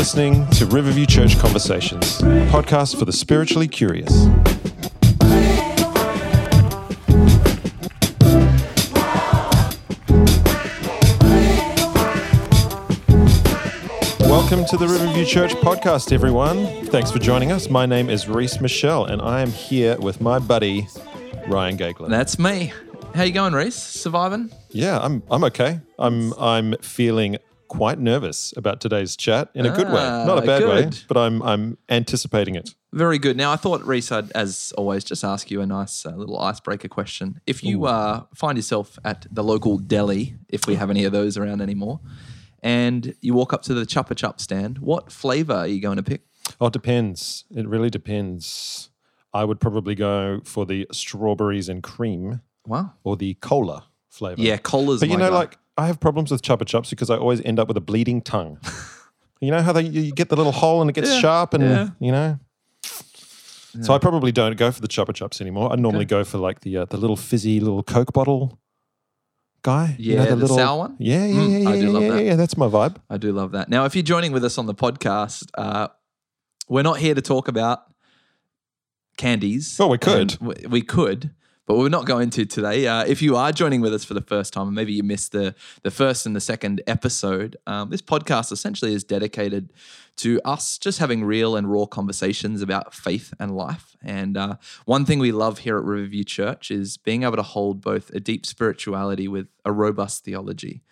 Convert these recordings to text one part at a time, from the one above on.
listening to Riverview Church Conversations, podcast for the spiritually curious. Welcome to the Riverview Church podcast, everyone. Thanks for joining us. My name is Reese Michelle, and I am here with my buddy Ryan Gagler. That's me. How you going, Reese? Surviving? Yeah, I'm I'm okay. I'm I'm feeling quite nervous about today's chat in a good way, Ah, not a bad way, but I'm I'm anticipating it. Very good. Now, I thought, Reese, I'd, as always, just ask you a nice uh, little icebreaker question. If you uh, find yourself at the local deli, if we have any of those around anymore, and you walk up to the Chupa Chup stand, what flavor are you going to pick? Oh, it depends. It really depends. I would probably go for the strawberries and cream Wow. or the cola flavor. Yeah, cola's but you my know, guy. like I have problems with Chupa Chups because I always end up with a bleeding tongue. you know how they you get the little hole and it gets Yeah, sharp and yeah. you know. So I probably don't go for the Chupa Chups anymore. I normally go for like the uh, the little fizzy little Coke bottle guy. you know, Yeah, the little, sour one? Yeah, yeah, Mm, yeah, I yeah, do yeah, love yeah, that. yeah. That's my vibe. I do love that. Now, if you're joining with us on the podcast, uh, we're not here to talk about candies. Well, we could. We, we could, but we're not going to today. Uh, if you are joining with us for the first time, maybe you missed the the first and the second episode, um, this podcast essentially is dedicated to us just having real and raw conversations about faith and life. And uh, one thing we love here at Riverview Church is being able to hold both a deep spirituality with a robust theology.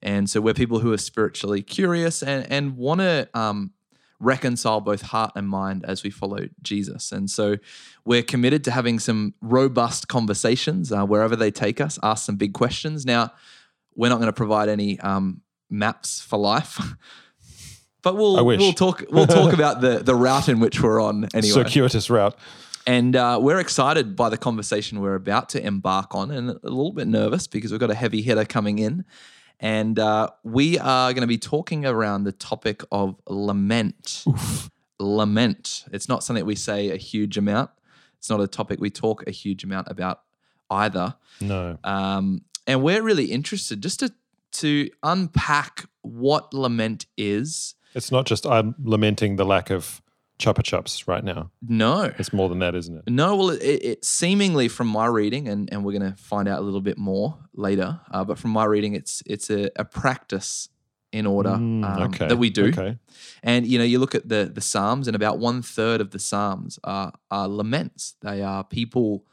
And so we're people who are spiritually curious and, and want to um, reconcile both heart and mind as we follow Jesus. And so we're committed to having some robust conversations uh, wherever they take us, ask some big questions. Now, we're not going to provide any um, maps for life. But we'll we'll talk we'll talk about the the route in which we're on anyway. Circuitous route. And uh, we're excited by the conversation we're about to embark on and a little bit nervous because we've got a heavy hitter coming in. And uh, we are going to be talking around the topic of lament. Lament. It's not something we say a huge amount, it's not a topic we talk a huge amount about either. No. Um, and we're really interested just to, to unpack what lament is. It's not just I'm lamenting the lack of Chupa Chups right now. No. It's more than that, isn't it? No, well, it, it seemingly from my reading, and, and we're going to find out a little bit more later. Uh, but from my reading, it's it's a, a practice in order Mm, um, okay. that we do. Okay. And you know, you look at the the Psalms, and about one third of the Psalms are, are laments. They are people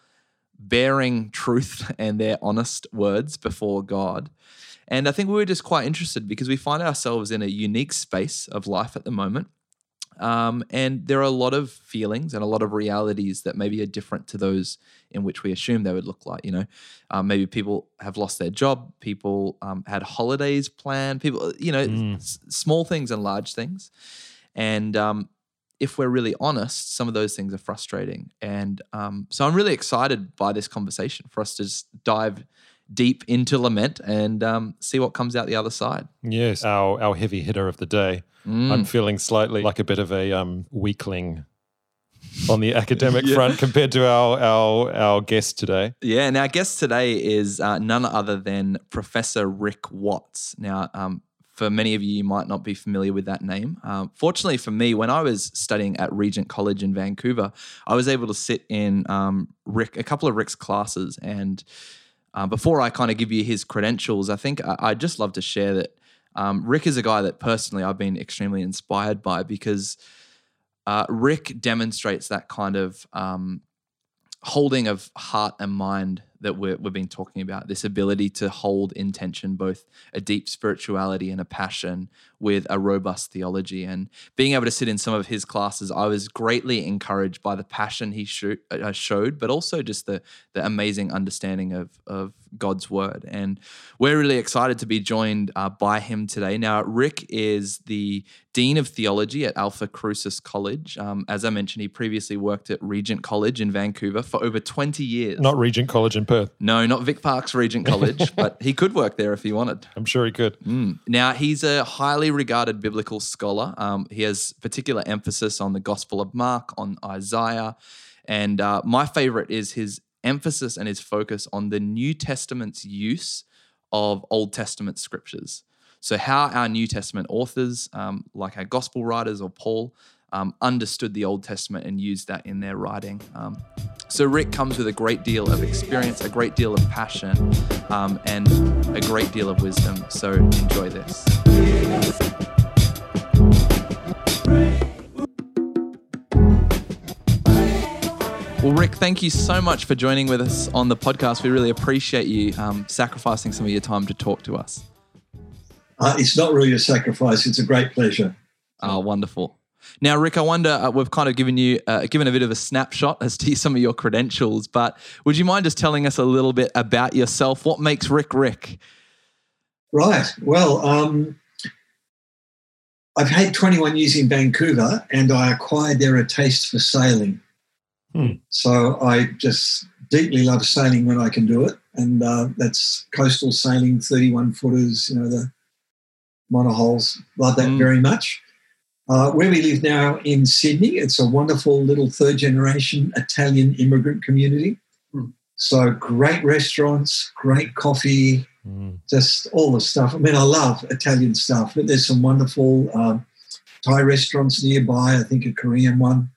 bearing truth and their honest words before God. And I think we were just quite interested because we find ourselves in a unique space of life at the moment. Um, and there are a lot of feelings and a lot of realities that maybe are different to those in which we assume they would look like. You know, um, maybe people have lost their job, people um, had holidays planned, people, you know, Mm. s- small things and large things. And um, if we're really honest, some of those things are frustrating. And um, so I'm really excited by this conversation for us to just dive deep into lament and um, see what comes out the other side. Yes. Our our heavy hitter of the day. Mm. I'm feeling slightly like a bit of a um, weakling on the academic Yeah. front compared to our our our guest today. Yeah, and our guest today is uh, none other than Professor Rikk Watts. Now, um, for many of you, you might not be familiar with that name. Um, fortunately for me, when I was studying at Regent College in Vancouver, I was able to sit in um, Rikk a couple of Rikk's classes. And uh, before I kind of give you his credentials, I think I, I'd just love to share that um, Rikk is a guy that personally I've been extremely inspired by because uh, Rikk demonstrates that kind of um, holding of heart and mind that we're, we've been talking about this ability to hold in tension both a deep spirituality and a passion with a robust theology. And being able to sit in some of his classes i was greatly encouraged by the passion he uh, showed but also just the, the amazing understanding of, of god's word and we're really excited to be joined uh, by him today now rikk is the dean of theology at alphacrucis college um, as i mentioned he previously worked at regent college in vancouver for over 20 years Not Regent College in Perth. no, not Vic Park's Regent College, but he could work there if he wanted. I'm sure he could. Mm. Now, he's a highly regarded biblical scholar. Um, he has particular emphasis on the Gospel of Mark, on Isaiah. And uh, my favorite is his emphasis and his focus on the New Testament's use of Old Testament scriptures. So, how our New Testament authors, um, like our gospel writers or Paul, um, understood the Old Testament and used that in their writing. Um, so, Rikk comes with a great deal of experience, a great deal of passion, um, and a great deal of wisdom. So, enjoy this. Well, Rikk, thank you so much for joining with us on the podcast. We really appreciate you um, sacrificing some of your time to talk to us. Uh, it's not really a sacrifice; it's a great pleasure. Oh, wonderful. Now, Rikk, I wonder uh, we've kind of given you uh, given a bit of a snapshot as to some of your credentials, but would you mind just telling us a little bit about yourself? What makes Rikk Rikk? Right. Well, um, I've had 21 years in Vancouver, and I acquired there a taste for sailing. Hmm. So I just deeply love sailing when I can do it, and uh, that's coastal sailing, 31 footers, you know, the monohulls. Love that mm. very much. Uh, where we live now in Sydney, it's a wonderful little third generation Italian immigrant community. Mm. So great restaurants, great coffee, mm. just all the stuff. I mean, I love Italian stuff, but there's some wonderful um, Thai restaurants nearby. I think a Korean one.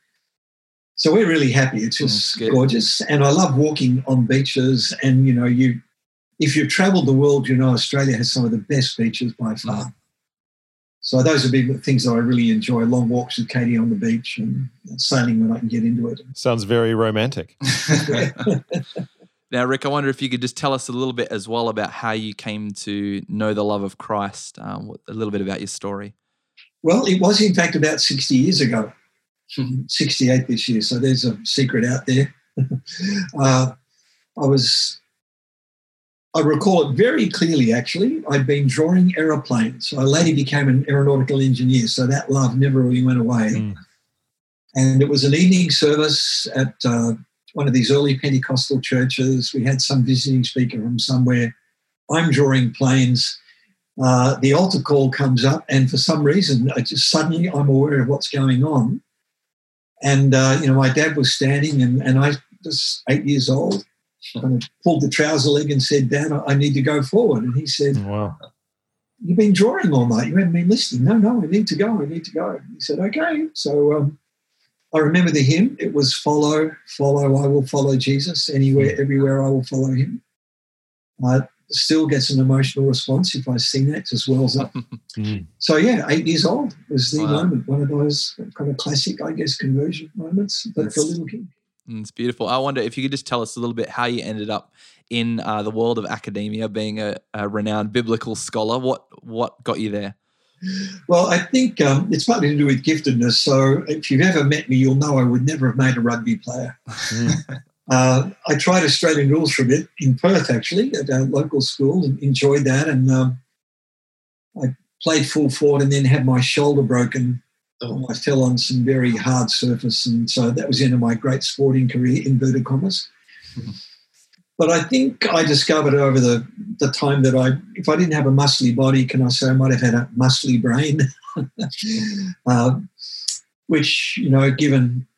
So we're really happy. It's just mm, gorgeous, and I love walking on beaches. And you know, you if you've travelled the world, you know Australia has some of the best beaches by far. Mm. So those would be things that I really enjoy: long walks with Katie on the beach and sailing when I can get into it. Sounds very romantic. now, Rikk, I wonder if you could just tell us a little bit as well about how you came to know the love of Christ. Um, a little bit about your story. Well, it was in fact about sixty years ago. 68 this year, so there's a secret out there. uh, I was, I recall it very clearly actually. I'd been drawing aeroplanes. I later became an aeronautical engineer, so that love never really went away. Mm. And it was an evening service at uh, one of these early Pentecostal churches. We had some visiting speaker from somewhere. I'm drawing planes. Uh, the altar call comes up, and for some reason, I just suddenly I'm aware of what's going on. And, uh, you know, my dad was standing and, and I was eight years old. Kind of pulled the trouser leg and said, Dad, I need to go forward. And he said, oh, Wow. You've been drawing all night. You haven't been listening. No, no, I need to go. I need to go. He said, Okay. So um, I remember the hymn. It was follow, follow, I will follow Jesus. Anywhere, everywhere, I will follow him. Uh, still gets an emotional response if I sing that as well as that. mm. So yeah, eight years old was the wow. moment, one of those kind of classic, I guess, conversion moments but for a little kid. Mm, it's beautiful. I wonder if you could just tell us a little bit how you ended up in uh, the world of academia, being a, a, renowned biblical scholar. What what got you there? Well, I think um, it's partly to do with giftedness. So, if you've ever met me, you'll know I would never have made a rugby player. Mm. Uh, I tried Australian rules for a bit in Perth, actually, at a local school, and enjoyed that. And um, I played full forward and then had my shoulder broken. Oh. I fell on some very hard surface, and so that was the end of my great sporting career, inverted commas. But I think I discovered over the, the time that I, if I didn't have a muscly body, can I say I might have had a muscly brain, uh, which, you know, given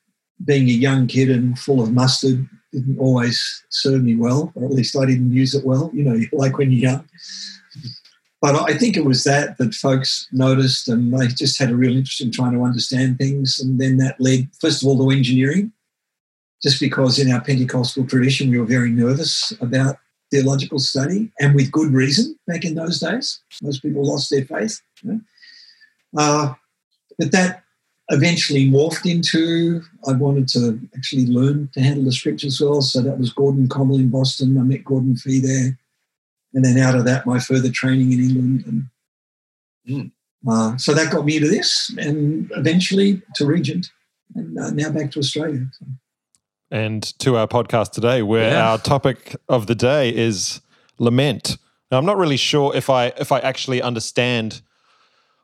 being a young kid and full of mustard didn't always serve me well, or at least I didn't use it well, you know, like when you're young. But I think it was that that folks noticed and they just had a real interest in trying to understand things. And then that led, first of all, to engineering, just because in our Pentecostal tradition we were very nervous about theological study and with good reason back in those days. Most people lost their faith. You know? uh, but that eventually morphed into I wanted to actually learn to handle the scriptures well. So that was Gordon Conwell in Boston. I met Gordon Fee there. And then out of that, my further training in England. And mm. uh, so that got me to this and eventually to Regent and uh, now back to Australia. So. And to our podcast today, where yeah. our topic of the day is lament. Now, I'm not really sure if I if I actually understand –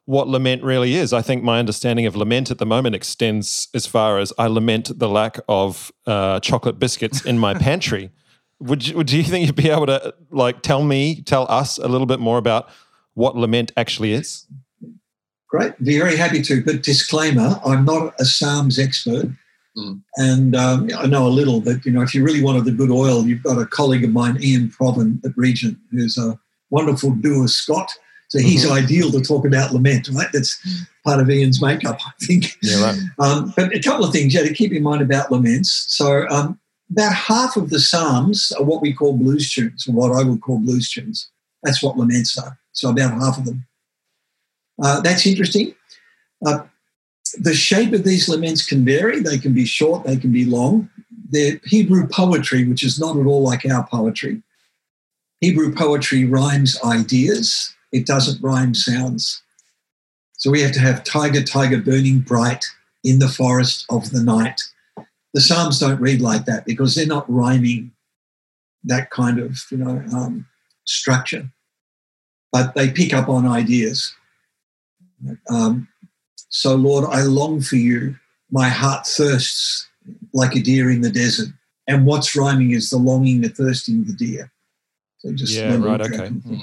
what lament really is. I think my understanding of lament at the moment extends as far as I lament the lack of uh, chocolate biscuits in my pantry. Would you, do you think you'd be able to like tell me, tell us a little bit more about what lament actually is? Great, be very happy to. But disclaimer: I'm not a Psalms expert, mm. and um, I know a little. But you know, if you really wanted the good oil, you've got a colleague of mine, Ian Provan at Regent, who's a wonderful doer Scot So he's mm-hmm. ideal to talk about lament, right? That's part of Ian's makeup, I think. Yeah, right. Um, but a couple of things yeah, to keep in mind about laments. So um, about half of the Psalms are what we call blues tunes, or what I would call blues tunes. That's what laments are. So about half of them. Uh, that's interesting. Uh, the shape of these laments can vary. They can be short, they can be long. They're Hebrew poetry, which is not at all like our poetry. Hebrew poetry rhymes ideas, it doesn't rhyme sounds. So we have to have tiger, tiger burning bright in the forest of the night. The Psalms don't read like that because they're not rhyming that kind of you know um, structure, but they pick up on ideas. Um, so, Lord, I long for you. My heart thirsts like a deer in the desert. And what's rhyming is the longing, the thirsting the deer. So just yeah, right, okay. Hmm.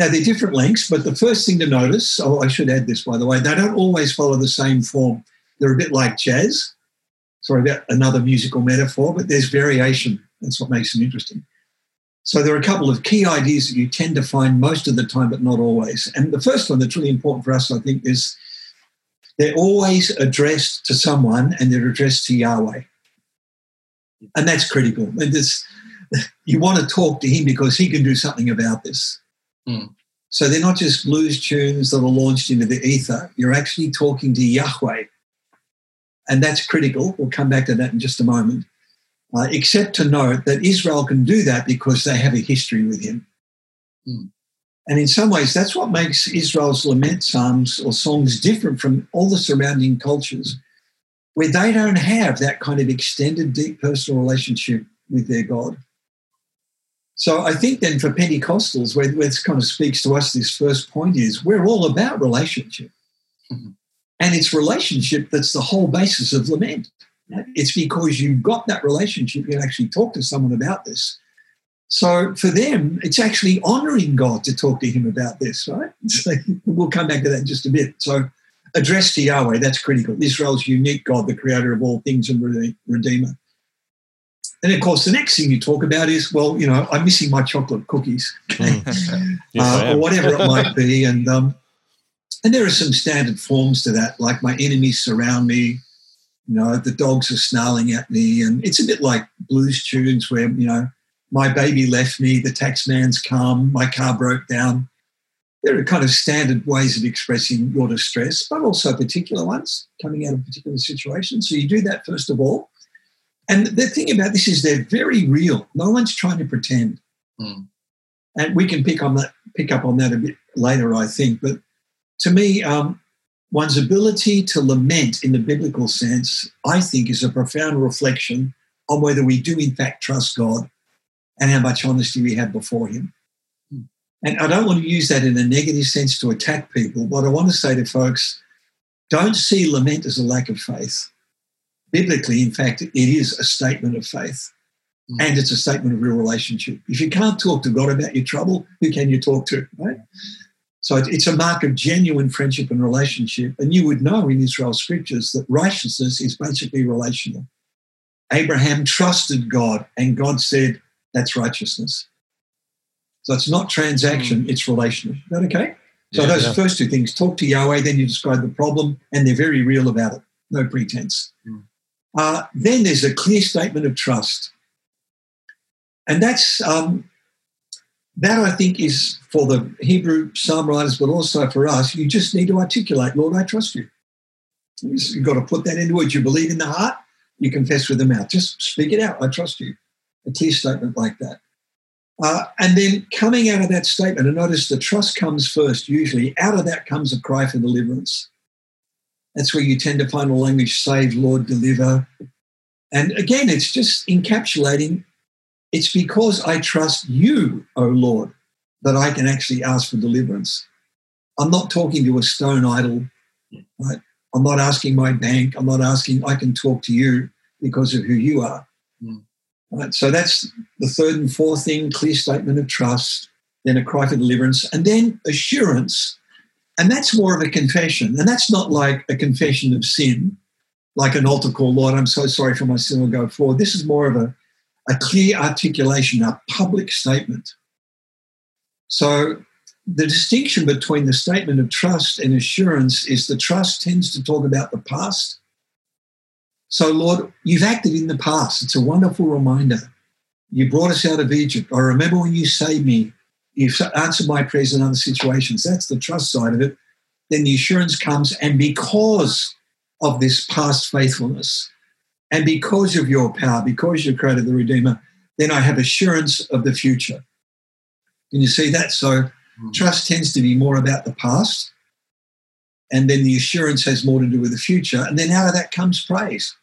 Now they're different lengths, but the first thing to notice, oh, I should add this by the way, they don't always follow the same form. They're a bit like jazz. Sorry about another musical metaphor, but there's variation. That's what makes them interesting. So there are a couple of key ideas that you tend to find most of the time, but not always. And the first one that's really important for us, I think, is they're always addressed to someone and they're addressed to Yahweh. And that's critical. And this, you want to talk to him because he can do something about this. Mm. So they're not just blues tunes that are launched into the ether. You're actually talking to Yahweh. And that's critical. We'll come back to that in just a moment. Uh, except to note that Israel can do that because they have a history with him. Mm. And in some ways, that's what makes Israel's lament psalms or songs different from all the surrounding cultures, where they don't have that kind of extended, deep personal relationship with their God. So I think then for Pentecostals, where, where this kind of speaks to us, this first point is we're all about relationship. Mm-hmm. And it's relationship that's the whole basis of lament. It's because you've got that relationship, you can actually talk to someone about this. So for them, it's actually honoring God to talk to Him about this, right? So we'll come back to that in just a bit. So address to Yahweh, that's critical. Israel's unique God, the creator of all things and redeemer. And of course, the next thing you talk about is, well, you know, I'm missing my chocolate cookies, mm. yes, uh, or whatever it might be. And um, and there are some standard forms to that, like my enemies surround me, you know, the dogs are snarling at me, and it's a bit like blues tunes where you know, my baby left me, the taxman's come, my car broke down. There are kind of standard ways of expressing your distress, but also particular ones coming out of particular situations. So you do that first of all. And the thing about this is they're very real. No one's trying to pretend. Mm. And we can pick on that, pick up on that a bit later, I think. But to me, um, one's ability to lament in the biblical sense, I think, is a profound reflection on whether we do in fact trust God and how much honesty we have before Him. Mm. And I don't want to use that in a negative sense to attack people, but I want to say to folks, don't see lament as a lack of faith biblically, in fact, it is a statement of faith mm. and it's a statement of real relationship. If you can't talk to God about your trouble, who can you talk to, right? So it's a mark of genuine friendship and relationship. And you would know in Israel scriptures that righteousness is basically relational. Abraham trusted God, and God said, That's righteousness. So it's not transaction, mm. it's relational. Is that okay? So yeah, those yeah. first two things talk to Yahweh, then you describe the problem, and they're very real about it. No pretense. Mm. Uh, then there's a clear statement of trust. And that's um, that I think is for the Hebrew psalm writers, but also for us. You just need to articulate, Lord, I trust you. You've got to put that into words. You believe in the heart, you confess with the mouth. Just speak it out. I trust you. A clear statement like that. Uh, and then coming out of that statement, and notice the trust comes first, usually. Out of that comes a cry for deliverance. That's where you tend to find a language save, Lord, deliver. And again, it's just encapsulating it's because I trust you, O Lord, that I can actually ask for deliverance. I'm not talking to a stone idol, right? I'm not asking my bank. I'm not asking, I can talk to you because of who you are. Mm. Right? So that's the third and fourth thing clear statement of trust, then a cry for deliverance, and then assurance and that's more of a confession. And that's not like a confession of sin, like an altar call, Lord, I'm so sorry for my sin, I'll go forward. This is more of a, a clear articulation, a public statement. So the distinction between the statement of trust and assurance is the trust tends to talk about the past. So, Lord, you've acted in the past. It's a wonderful reminder. You brought us out of Egypt. I remember when you saved me. You've answered my prayers in other situations. That's the trust side of it. Then the assurance comes, and because of this past faithfulness, and because of your power, because you've created the Redeemer, then I have assurance of the future. Can you see that? So mm. trust tends to be more about the past, and then the assurance has more to do with the future. And then out of that comes praise.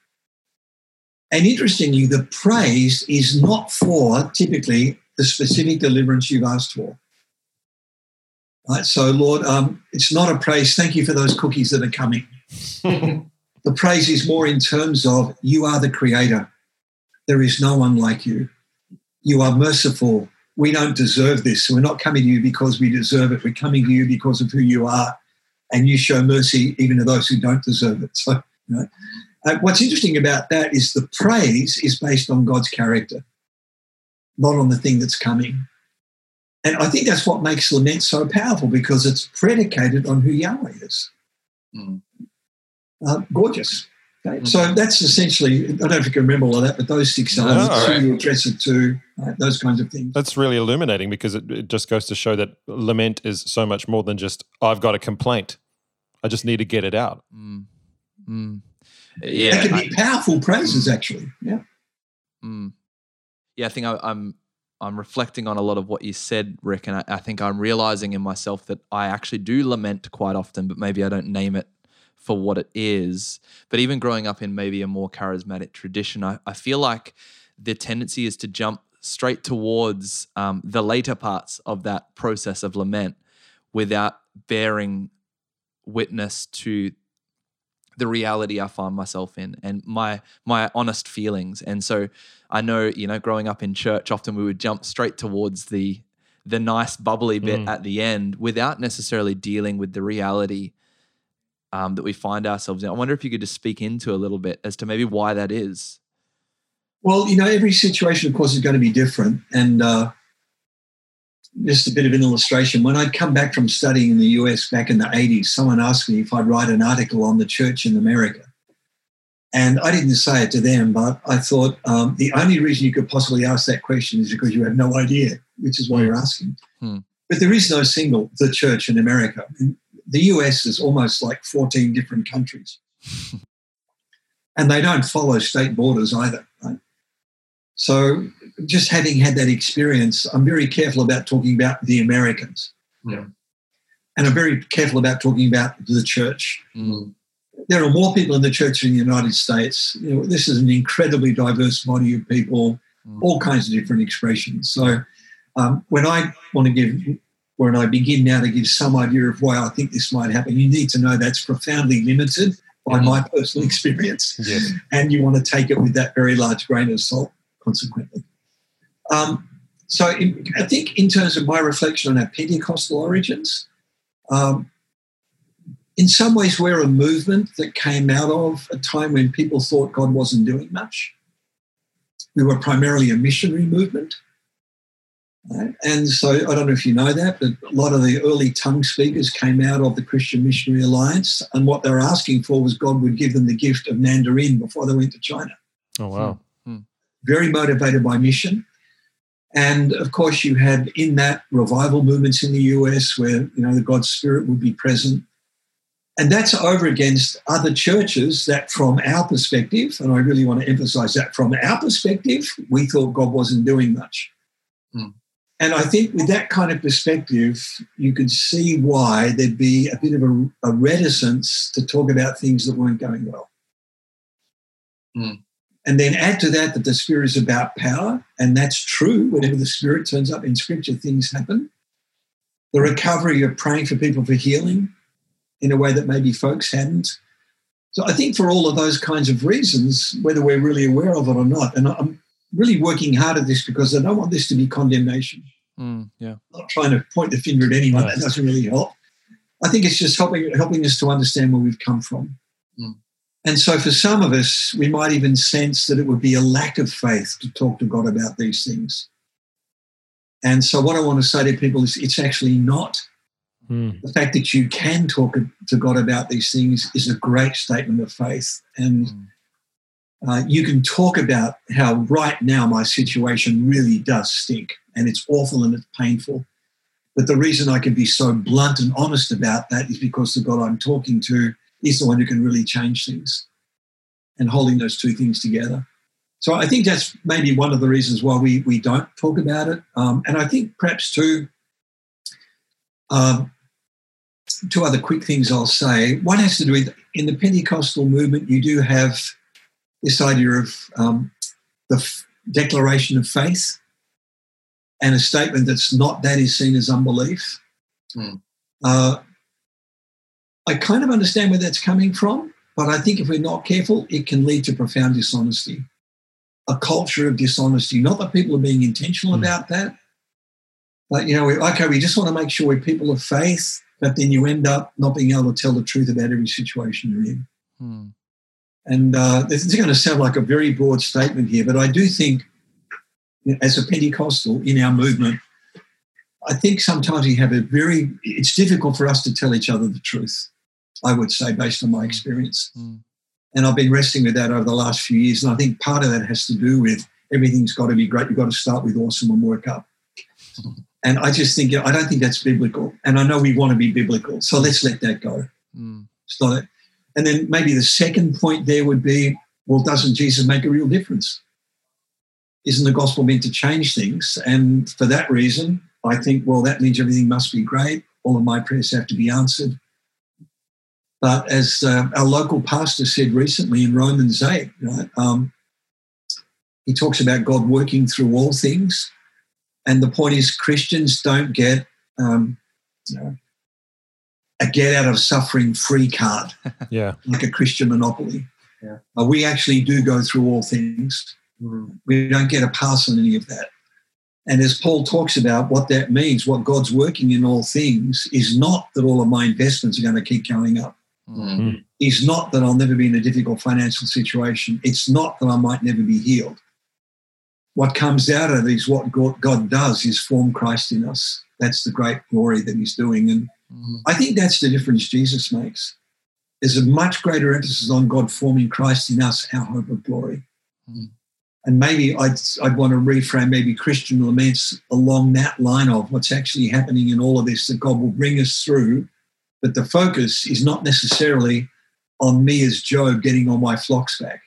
And interestingly, the praise is not for typically the specific deliverance you've asked for. Right, so, Lord, um, it's not a praise. Thank you for those cookies that are coming. the praise is more in terms of you are the creator. There is no one like you. You are merciful. We don't deserve this. We're not coming to you because we deserve it. We're coming to you because of who you are. And you show mercy even to those who don't deserve it. So, you know, uh, what's interesting about that is the praise is based on God's character, not on the thing that's coming. And I think that's what makes lament so powerful because it's predicated on who Yahweh is. Mm. Uh, gorgeous. Okay? Mm. So that's essentially, I don't know if you can remember all of that, but those six elements, no, right. who you address it to, those kinds of things. That's really illuminating because it, it just goes to show that lament is so much more than just, I've got a complaint. I just need to get it out. Mm. Mm. Yeah, it can be powerful praises, actually. Yeah. Mm. Yeah, I think I, I'm I'm reflecting on a lot of what you said, Rikk, and I, I, think I'm realizing in myself that I actually do lament quite often, but maybe I don't name it for what it is. But even growing up in maybe a more charismatic tradition, I, I feel like the tendency is to jump straight towards um, the later parts of that process of lament without bearing witness to the reality I find myself in and my my honest feelings. And so I know, you know, growing up in church, often we would jump straight towards the the nice bubbly bit mm. at the end without necessarily dealing with the reality um, that we find ourselves in. I wonder if you could just speak into a little bit as to maybe why that is. Well, you know, every situation, of course, is going to be different. And uh, just a bit of an illustration. When I'd come back from studying in the US back in the 80s, someone asked me if I'd write an article on the church in America. And I didn't say it to them, but I thought um, the only reason you could possibly ask that question is because you have no idea, which is why you're asking. Hmm. But there is no single the church in America. the US is almost like 14 different countries. and they don't follow state borders either. Right? So just having had that experience, I'm very careful about talking about the Americans. Yeah. And I'm very careful about talking about the church. Mm. There are more people in the church in the United States. You know, this is an incredibly diverse body of people, mm. all kinds of different expressions. So um, when I want to give, when I begin now to give some idea of why I think this might happen, you need to know that's profoundly limited by mm. my personal experience. Yes. And you want to take it with that very large grain of salt, consequently. Um, so in, I think in terms of my reflection on our Pentecostal origins, um, in some ways we're a movement that came out of a time when people thought God wasn't doing much. We were primarily a missionary movement. Right? And so I don't know if you know that, but a lot of the early tongue speakers came out of the Christian Missionary Alliance, and what they were asking for was God would give them the gift of Mandarin before they went to China. Oh, wow. Hmm. Very motivated by mission. And of course, you had in that revival movements in the US where you know the God's Spirit would be present. And that's over against other churches that, from our perspective, and I really want to emphasize that from our perspective, we thought God wasn't doing much. Hmm. And I think with that kind of perspective, you could see why there'd be a bit of a, a reticence to talk about things that weren't going well. Hmm. And then add to that that the Spirit is about power, and that's true. Whenever the Spirit turns up in Scripture, things happen. The recovery of praying for people for healing in a way that maybe folks hadn't. So I think for all of those kinds of reasons, whether we're really aware of it or not, and I'm really working hard at this because I don't want this to be condemnation. Mm, yeah. I'm not trying to point the finger at anyone. That doesn't really help. I think it's just helping helping us to understand where we've come from. Mm. And so, for some of us, we might even sense that it would be a lack of faith to talk to God about these things. And so, what I want to say to people is it's actually not Mm. The fact that you can talk to God about these things is a great statement of faith. And Mm. uh, you can talk about how right now my situation really does stink and it's awful and it's painful. But the reason I can be so blunt and honest about that is because the God I'm talking to is the one who can really change things and holding those two things together. So I think that's maybe one of the reasons why we, we don't talk about it. Um, and I think perhaps too, um, two other quick things I'll say. One has to do with in the Pentecostal movement, you do have this idea of um, the f- declaration of faith and a statement that's not that is seen as unbelief. Hmm. Uh, I kind of understand where that's coming from, but I think if we're not careful, it can lead to profound dishonesty. A culture of dishonesty. Not that people are being intentional Hmm. about that, but you know, we, okay, we just want to make sure we're people of faith, but then you end up not being able to tell the truth about every situation you're in. Mm. And uh, this is going to sound like a very broad statement here, but I do think, you know, as a Pentecostal in our movement, I think sometimes we have a very, it's difficult for us to tell each other the truth, I would say, based on my experience. Mm. And I've been wrestling with that over the last few years. And I think part of that has to do with everything's got to be great. You've got to start with awesome and work up. And I just think, I don't think that's biblical. And I know we want to be biblical. So let's let that go. Mm. It's not it. And then maybe the second point there would be, well, doesn't Jesus make a real difference? Isn't the gospel meant to change things? And for that reason, I think, well, that means everything must be great. All of my prayers have to be answered. But as uh, our local pastor said recently in Romans 8, right, um, he talks about God working through all things. And the point is, Christians don't get um, you know, a get out of suffering free card Yeah. like a Christian monopoly. Yeah. Uh, we actually do go through all things. We don't get a pass on any of that. And as Paul talks about what that means, what God's working in all things is not that all of my investments are going to keep going up. Mm. Is not that I'll never be in a difficult financial situation. It's not that I might never be healed. What comes out of it is what God, God does is form Christ in us. That's the great glory that He's doing. And Mm. I think that's the difference Jesus makes. There's a much greater emphasis on God forming Christ in us, our hope of glory. Mm. And maybe I'd, I'd want to reframe maybe Christian laments along that line of what's actually happening in all of this that God will bring us through. But the focus is not necessarily on me as Job getting all my flocks back.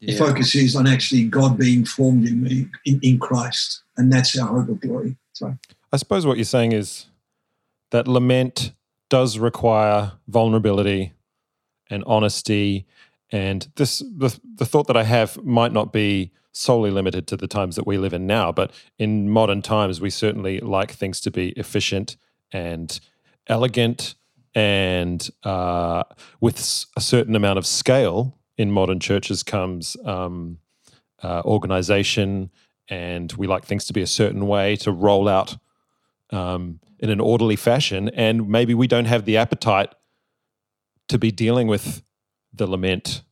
The focus is on actually God being formed in me, in, in Christ. And that's our hope of glory. So, I suppose what you're saying is that lament does require vulnerability and honesty. And this the, the thought that I have might not be solely limited to the times that we live in now, but in modern times we certainly like things to be efficient and elegant and uh, with a certain amount of scale in modern churches comes um, uh, organization and we like things to be a certain way to roll out um, in an orderly fashion, and maybe we don't have the appetite to be dealing with the lament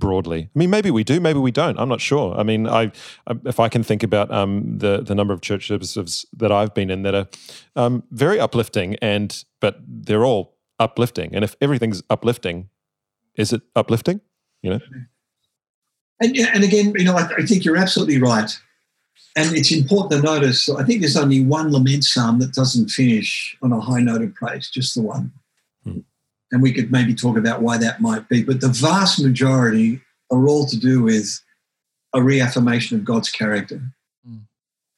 broadly. I mean, maybe we do, maybe we don't. I'm not sure. I mean, I, if I can think about um, the the number of church services that I've been in that are um, very uplifting, and but they're all uplifting. And if everything's uplifting, is it uplifting? You know. And, and again, you know, I, I think you're absolutely right. And it's important to notice, I think there's only one lament psalm that doesn't finish on a high note of praise, just the one. And we could maybe talk about why that might be. But the vast majority are all to do with a reaffirmation of God's character. Hmm.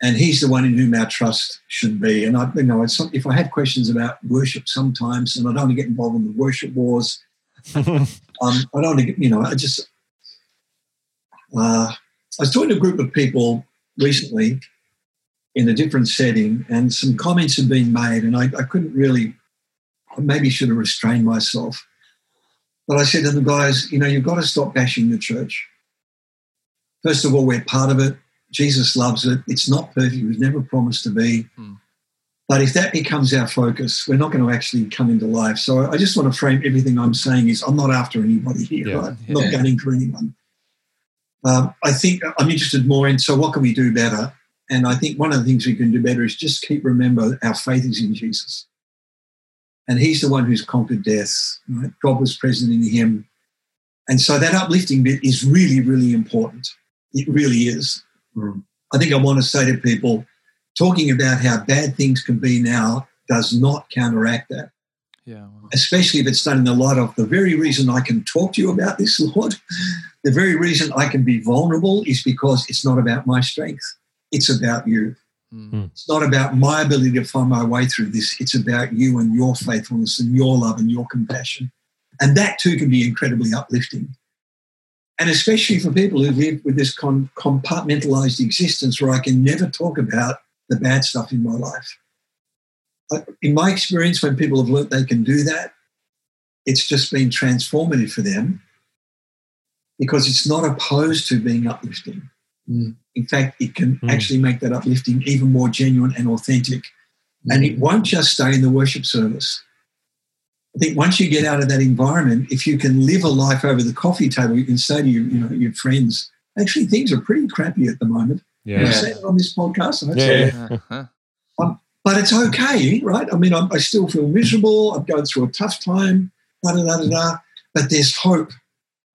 And he's the one in whom our trust should be. And I, you know, it's, if I have questions about worship sometimes, and I don't want to get involved in the worship wars, um, I don't want to get, you know, I just, uh, I was talking to a group of people recently in a different setting, and some comments had been made, and I, I couldn't really, I maybe should have restrained myself. But I said to the guys, you know, you've got to stop bashing the church. First of all, we're part of it. Jesus loves it. It's not perfect. It was never promised to be. Hmm. But if that becomes our focus, we're not going to actually come into life. So I just want to frame everything I'm saying is I'm not after anybody here, Yeah. right? I'm not Yeah. gunning for anyone. Um, I think I'm interested more in so what can we do better? And I think one of the things we can do better is just keep remember our faith is in Jesus. And he's the one who's conquered death. Right? God was present in him. And so that uplifting bit is really, really important. It really is. Mm. I think I want to say to people talking about how bad things can be now does not counteract that. Yeah, well. Especially if it's done in the light of the very reason I can talk to you about this, Lord, the very reason I can be vulnerable is because it's not about my strength. It's about you. Mm. It's not about my ability to find my way through this. It's about you and your faithfulness and your love and your compassion. And that too can be incredibly uplifting. And especially for people who live with this con- compartmentalized existence where I can never talk about the bad stuff in my life. In my experience, when people have learnt they can do that, it's just been transformative for them because it's not opposed to being uplifting. Mm. In fact, it can mm. actually make that uplifting even more genuine and authentic. Mm. And it won't just stay in the worship service. I think once you get out of that environment, if you can live a life over the coffee table, you can say to your, you know, your friends, actually things are pretty crappy at the moment. Yeah. I say it on this podcast. I yeah. Uh-huh. Um, but it's okay, right? I mean, I'm, i still feel miserable. I'm going through a tough time, da, da, da, da, da, but there's hope.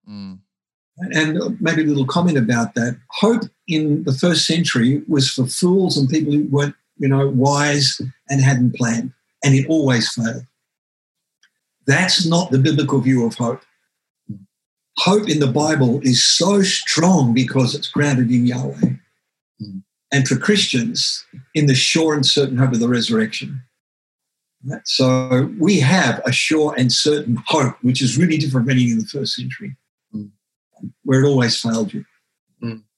Mm. And maybe a little comment about that. Hope in the first century was for fools and people who weren't, you know, wise and hadn't planned, and it always failed. That's not the biblical view of hope. Hope in the Bible is so strong because it's grounded in Yahweh. Hmm. And for Christians, in the sure and certain hope of the resurrection. So we have a sure and certain hope, which is really different from anything in the first century hmm. where it always failed you.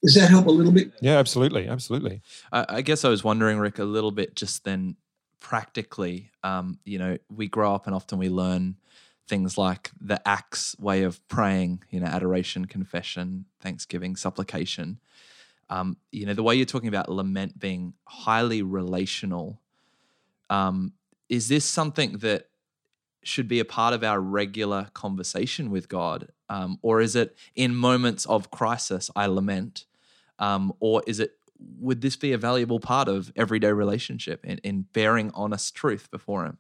Does that help a little bit? Yeah, absolutely, absolutely. I, I, guess I was wondering, Rikk, a little bit just then practically. Um, you know, we grow up and often we learn things like the acts way of praying. You know, adoration, confession, thanksgiving, supplication. Um, you know, the way you're talking about lament being highly relational. Um, is this something that should be a part of our regular conversation with God? Um, or is it in moments of crisis I lament? Um, or is it would this be a valuable part of everyday relationship in, in bearing honest truth before Him?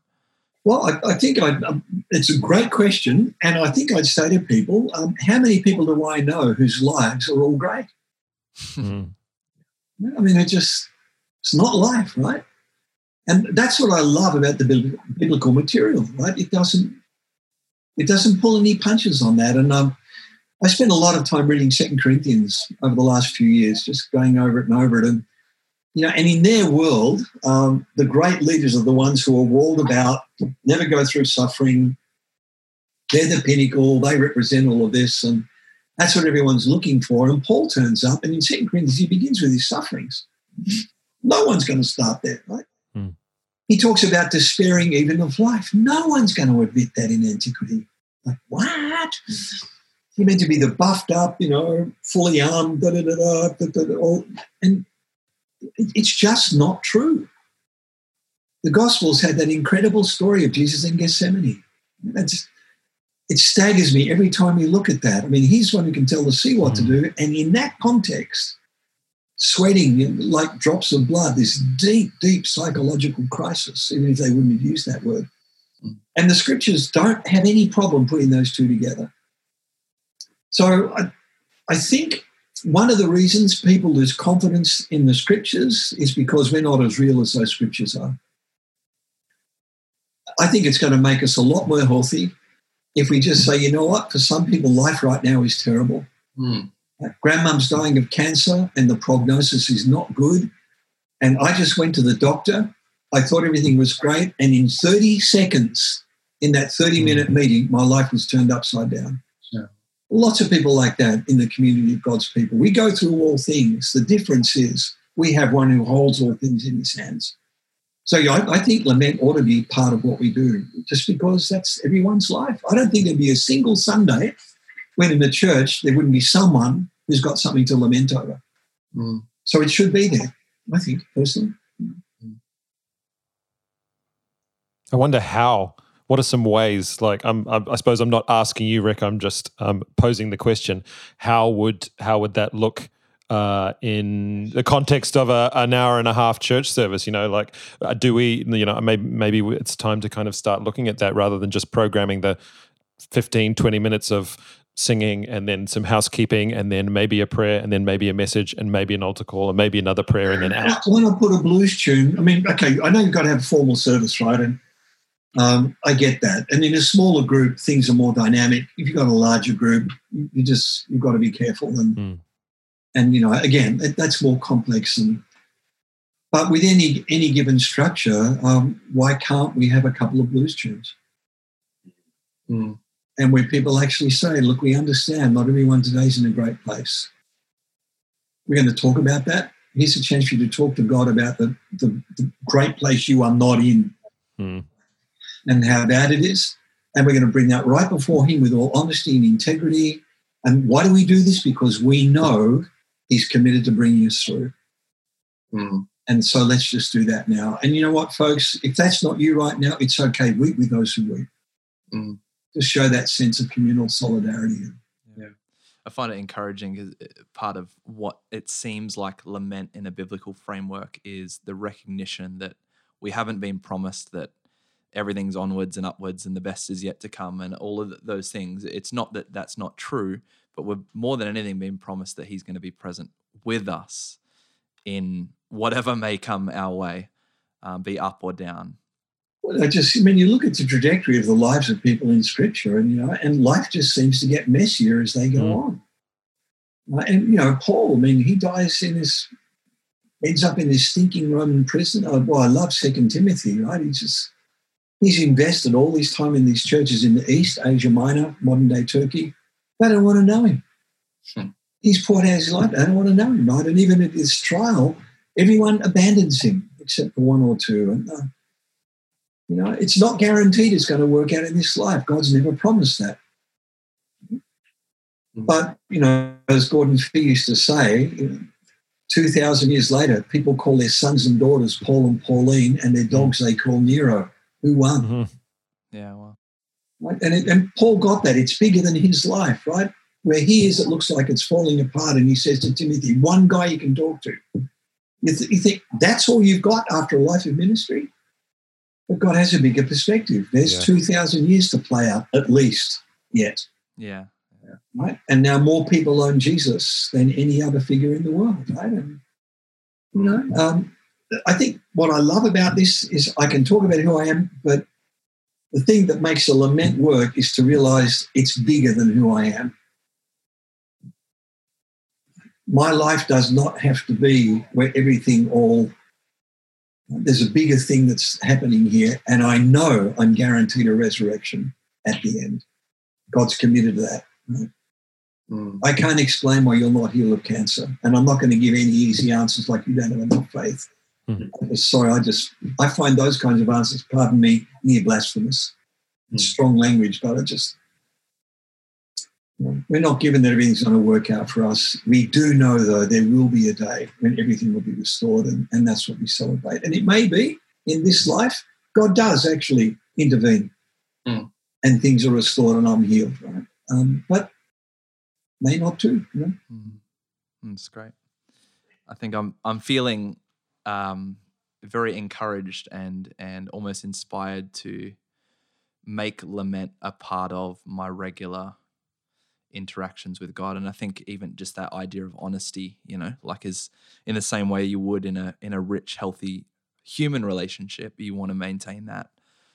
Well, I, I think I, um, it's a great question, and I think I'd say to people, um, how many people do I know whose lives are all great? Mm. I mean, it just it's not life, right? And that's what I love about the biblical material, right? It doesn't it doesn't pull any punches on that. And um, I spent a lot of time reading Second Corinthians over the last few years, just going over it and over it. And you know, and in their world, um, the great leaders are the ones who are walled about, never go through suffering. They're the pinnacle. They represent all of this, and that's what everyone's looking for. And Paul turns up, and in Second Corinthians, he begins with his sufferings. No one's going to start there, right? Hmm. He talks about despairing even of life. No one's going to admit that in antiquity. Like, what? He meant to be the buffed up, you know, fully armed, da da da da, da, da, da and it's just not true. The Gospels had that incredible story of Jesus in Gethsemane. That's, it staggers me every time you look at that. I mean, he's one who can tell the sea what to hmm. do. And in that context, sweating like drops of blood, this deep, deep psychological crisis, even if they wouldn't have used that word. Hmm. And the scriptures don't have any problem putting those two together. So I, I think one of the reasons people lose confidence in the scriptures is because we're not as real as those scriptures are. I think it's going to make us a lot more healthy if we just say, you know what, for some people, life right now is terrible. Mm. Grandmum's dying of cancer and the prognosis is not good. And I just went to the doctor. I thought everything was great. And in 30 seconds, in that 30 minute mm. meeting, my life was turned upside down. Lots of people like that in the community of God's people. We go through all things. The difference is we have one who holds all things in his hands. So yeah, I, I think lament ought to be part of what we do, just because that's everyone's life. I don't think there'd be a single Sunday when in the church there wouldn't be someone who's got something to lament over. Mm. So it should be there, I think, personally. I wonder how. What are some ways? Like, I'm, I'm, i suppose I'm not asking you, Rikk. I'm just um, posing the question: How would how would that look uh, in the context of a, an hour and a half church service. You know, like uh, do we? You know, maybe maybe it's time to kind of start looking at that rather than just programming the 15, 20 minutes of singing and then some housekeeping and then maybe a prayer and then maybe a message and maybe an altar call and maybe another prayer and then out. When I put a blues tune, I mean, okay, I know you've got to have formal service, right? And um, I get that. And in a smaller group, things are more dynamic. If you've got a larger group, you just you've got to be careful. And mm. and you know, again, that's more complex. And but with any any given structure, um, why can't we have a couple of blues tunes? Mm. And where people actually say, "Look, we understand. Not everyone today's in a great place. We're going to talk about that. Here's a chance for you to talk to God about the, the, the great place you are not in." Mm and how bad it is. And we're going to bring that right before Him with all honesty and integrity. And why do we do this? Because we know He's committed to bringing us through. Mm. And so let's just do that now. And you know what, folks? If that's not you right now, it's okay. Weep with those who weep. Mm. Just show that sense of communal solidarity. Yeah. I find it encouraging because uh, part of what it seems like lament in a biblical framework is the recognition that we haven't been promised that everything's onwards and upwards and the best is yet to come and all of those things. It's not that that's not true, but we're more than anything being promised that he's going to be present with us in whatever may come our way, um, be up or down. Well, I just, I mean, you look at the trajectory of the lives of people in Scripture, and you know, and life just seems to get messier as they go mm. on. Uh, and you know, Paul, I mean, he dies in this, ends up in this stinking Roman prison. Oh, well, I love Second Timothy, right? He just He's invested all his time in these churches in the East, Asia Minor, modern day Turkey. They don't want to know him. Hmm. He's poured out his life. They don't want to know him, right? And even at his trial, everyone abandons him except for one or two. And, uh, you know, it's not guaranteed it's going to work out in this life. God's never promised that. Hmm. But, you know, as Gordon Fee used to say, you know, 2,000 years later, people call their sons and daughters Paul and Pauline, and their dogs they call Nero who won. Mm-hmm. Yeah, well. Right? And, it, and Paul got that. It's bigger than his life, right? Where he is, it looks like it's falling apart. And he says to Timothy, one guy you can talk to. You, th- you think that's all you've got after a life of ministry? But God has a bigger perspective. There's yeah. 2,000 years to play out, at least, yet. Yeah. Right? And now more people own Jesus than any other figure in the world, right? And, you know, um, I think what I love about this is I can talk about who I am, but the thing that makes a lament work is to realize it's bigger than who I am. My life does not have to be where everything all there's a bigger thing that's happening here, and I know I'm guaranteed a resurrection at the end. God's committed to that. Mm. I can't explain why you're not healed of cancer, and I'm not going to give any easy answers like you don't have enough faith. Mm-hmm. Sorry, I just I find those kinds of answers, pardon me, near blasphemous. Mm-hmm. Strong language, but I just we're not given that everything's going to work out for us. We do know, though, there will be a day when everything will be restored, and, and that's what we celebrate. And it may be in this life, God does actually intervene mm. and things are restored and I'm healed, right? Um, but may not too. You know? mm. That's great. I think I'm I'm feeling um, very encouraged and and almost inspired to make lament a part of my regular interactions with God. And I think even just that idea of honesty, you know, like is in the same way you would in a in a rich, healthy human relationship, you want to maintain that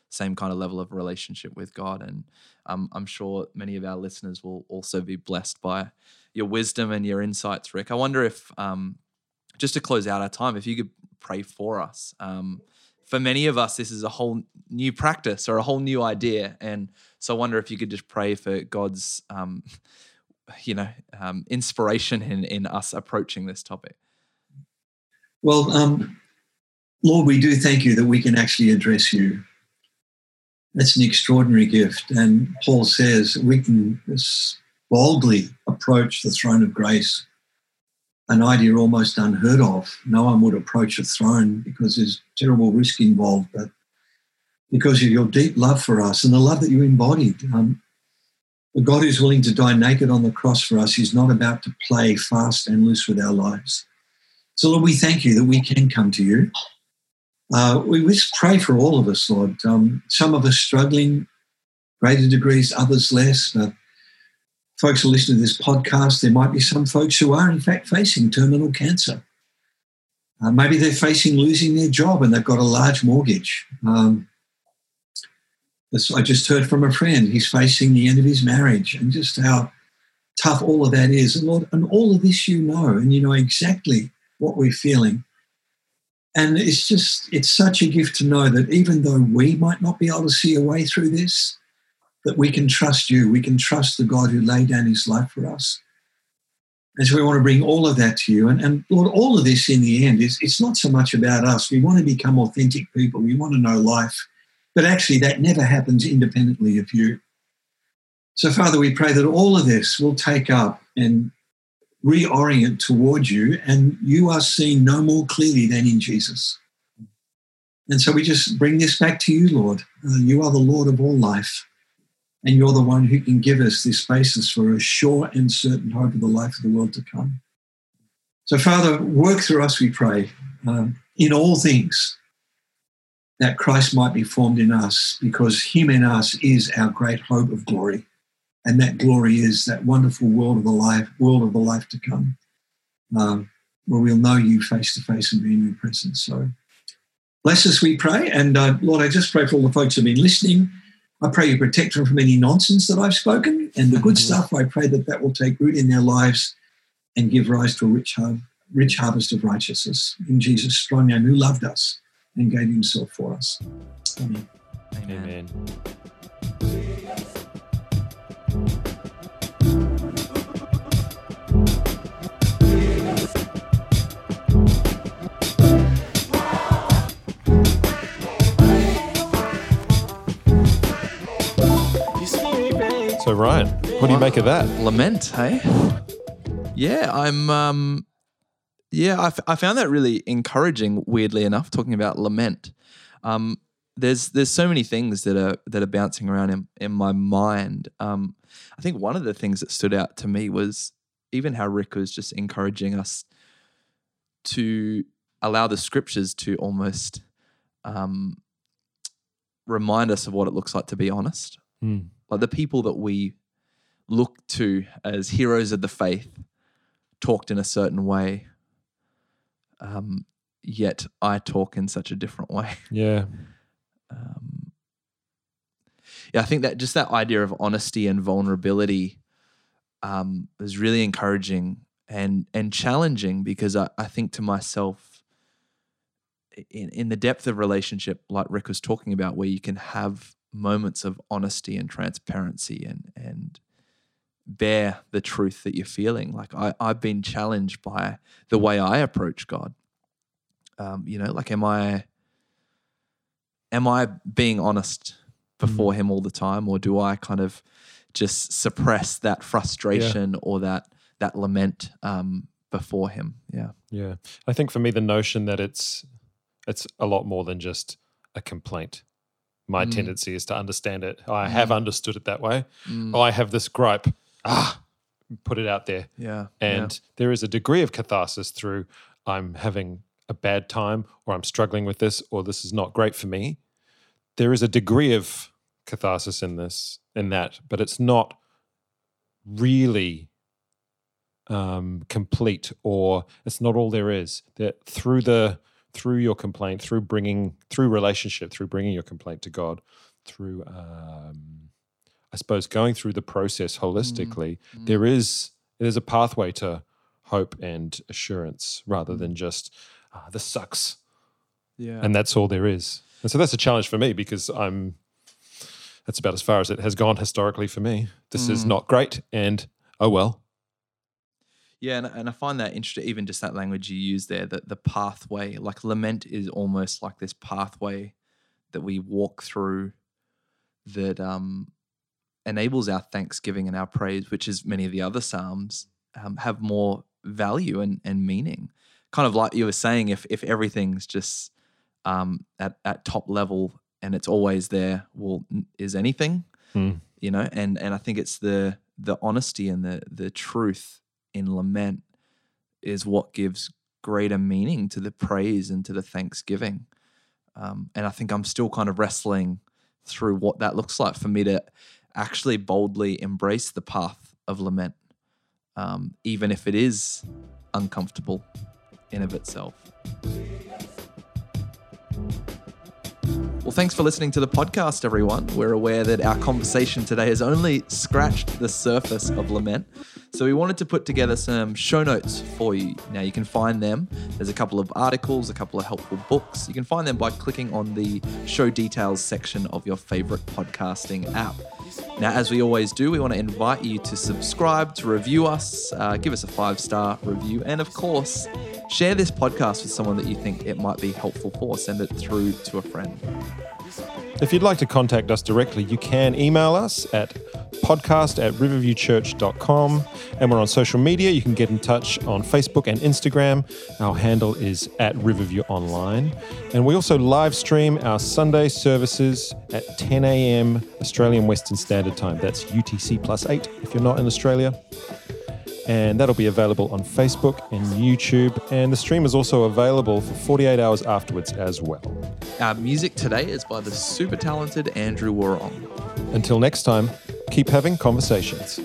same kind of level of relationship with God. And um, I'm sure many of our listeners will also be blessed by your wisdom and your insights, Rikk. I wonder if um, just to close out our time, if you could pray for us. Um, for many of us, this is a whole new practice or a whole new idea, and so I wonder if you could just pray for God's, um, you know, um, inspiration in in us approaching this topic. Well, um, Lord, we do thank you that we can actually address you. That's an extraordinary gift, and Paul says we can boldly approach the throne of grace an idea almost unheard of. No one would approach a throne because there's terrible risk involved, but because of your deep love for us and the love that you embodied. Um, The God who's willing to die naked on the cross for us is not about to play fast and loose with our lives. So, Lord, we thank you that we can come to you. Uh, we just pray for all of us, Lord. Um, some of us struggling greater degrees, others less. But folks who listen to this podcast, there might be some folks who are, in fact, facing terminal cancer. Uh, maybe they're facing losing their job and they've got a large mortgage. Um, I just heard from a friend, he's facing the end of his marriage and just how tough all of that is. And Lord, and all of this you know, and you know exactly what we're feeling. And it's just, it's such a gift to know that even though we might not be able to see a way through this, that we can trust you. We can trust the God who laid down his life for us. And so we want to bring all of that to you. And, and Lord, all of this in the end is it's not so much about us. We want to become authentic people. We want to know life. But actually, that never happens independently of you. So, Father, we pray that all of this will take up and reorient towards you, and you are seen no more clearly than in Jesus. And so we just bring this back to you, Lord. Uh, you are the Lord of all life. And you're the one who can give us this basis for a sure and certain hope of the life of the world to come. So, Father, work through us, we pray, um, in all things, that Christ might be formed in us, because Him in us is our great hope of glory. And that glory is that wonderful world of the life, world of the life to come, um, where we'll know you face to face and be in your presence. So, bless us, we pray. And uh, Lord, I just pray for all the folks who've been listening I pray you protect them from any nonsense that I've spoken and the good mm-hmm. stuff. I pray that that will take root in their lives and give rise to a rich, rich harvest of righteousness in Jesus' strong name, who loved us and gave himself for us. Amen. Amen. So Ryan, what do you make of that? Lament, hey? Yeah, I'm. Um, yeah, I, f- I found that really encouraging. Weirdly enough, talking about lament. Um, there's there's so many things that are that are bouncing around in, in my mind. Um, I think one of the things that stood out to me was even how Rikk was just encouraging us to allow the scriptures to almost um, remind us of what it looks like to be honest. Mm like the people that we look to as heroes of the faith talked in a certain way. Um, yet i talk in such a different way. Yeah. Um, yeah i think that just that idea of honesty and vulnerability um, is really encouraging and and challenging because I, I think to myself in, in the depth of relationship like rikk was talking about where you can have moments of honesty and transparency and and bear the truth that you're feeling. Like I, I've been challenged by the way I approach God. Um, you know, like am I am I being honest before mm. him all the time, or do I kind of just suppress that frustration yeah. or that that lament um, before him? Yeah, yeah. I think for me, the notion that it's it's a lot more than just a complaint my mm. tendency is to understand it. I mm. have understood it that way. Mm. I have this gripe. Ah, put it out there. Yeah. And yeah. there is a degree of catharsis through I'm having a bad time or I'm struggling with this or this is not great for me. There is a degree of catharsis in this, in that, but it's not really um, complete or it's not all there is. That through the through your complaint, through bringing, through relationship, through bringing your complaint to God, through, um, I suppose, going through the process holistically, mm, mm. there is there's a pathway to hope and assurance rather mm. than just ah, this sucks, yeah, and that's all there is. And so that's a challenge for me because I'm. That's about as far as it has gone historically for me. This is mm. not great, and oh well. Yeah, and, and I find that interesting, even just that language you use there, that the pathway, like lament is almost like this pathway that we walk through that um, enables our thanksgiving and our praise, which is many of the other Psalms, um, have more value and, and meaning. Kind of like you were saying, if if everything's just um, at, at top level and it's always there, well, is anything? Mm. you know, and and I think it's the the honesty and the the truth in lament is what gives greater meaning to the praise and to the thanksgiving. Um, and I think I'm still kind of wrestling through what that looks like for me to actually boldly embrace the path of lament, um, even if it is uncomfortable in of itself. Well, thanks for listening to the podcast, everyone. We're aware that our conversation today has only scratched the surface of lament. So we wanted to put together some show notes for you. Now you can find them. There's a couple of articles, a couple of helpful books. You can find them by clicking on the show details section of your favorite podcasting app. Now, as we always do, we want to invite you to subscribe, to review us, uh, give us a five star review, and of course, share this podcast with someone that you think it might be helpful for. Send it through to a friend. If you'd like to contact us directly, you can email us at podcast at riverviewchurch.com. And we're on social media. You can get in touch on Facebook and Instagram. Our handle is at Riverview Online. And we also live stream our Sunday services at 10 a.m. Australian Western Standard Time. That's UTC plus 8 if you're not in Australia and that'll be available on Facebook and YouTube. And the stream is also available for 48 hours afterwards as well. Our music today is by the super talented Andrew Warong. Until next time, keep having conversations.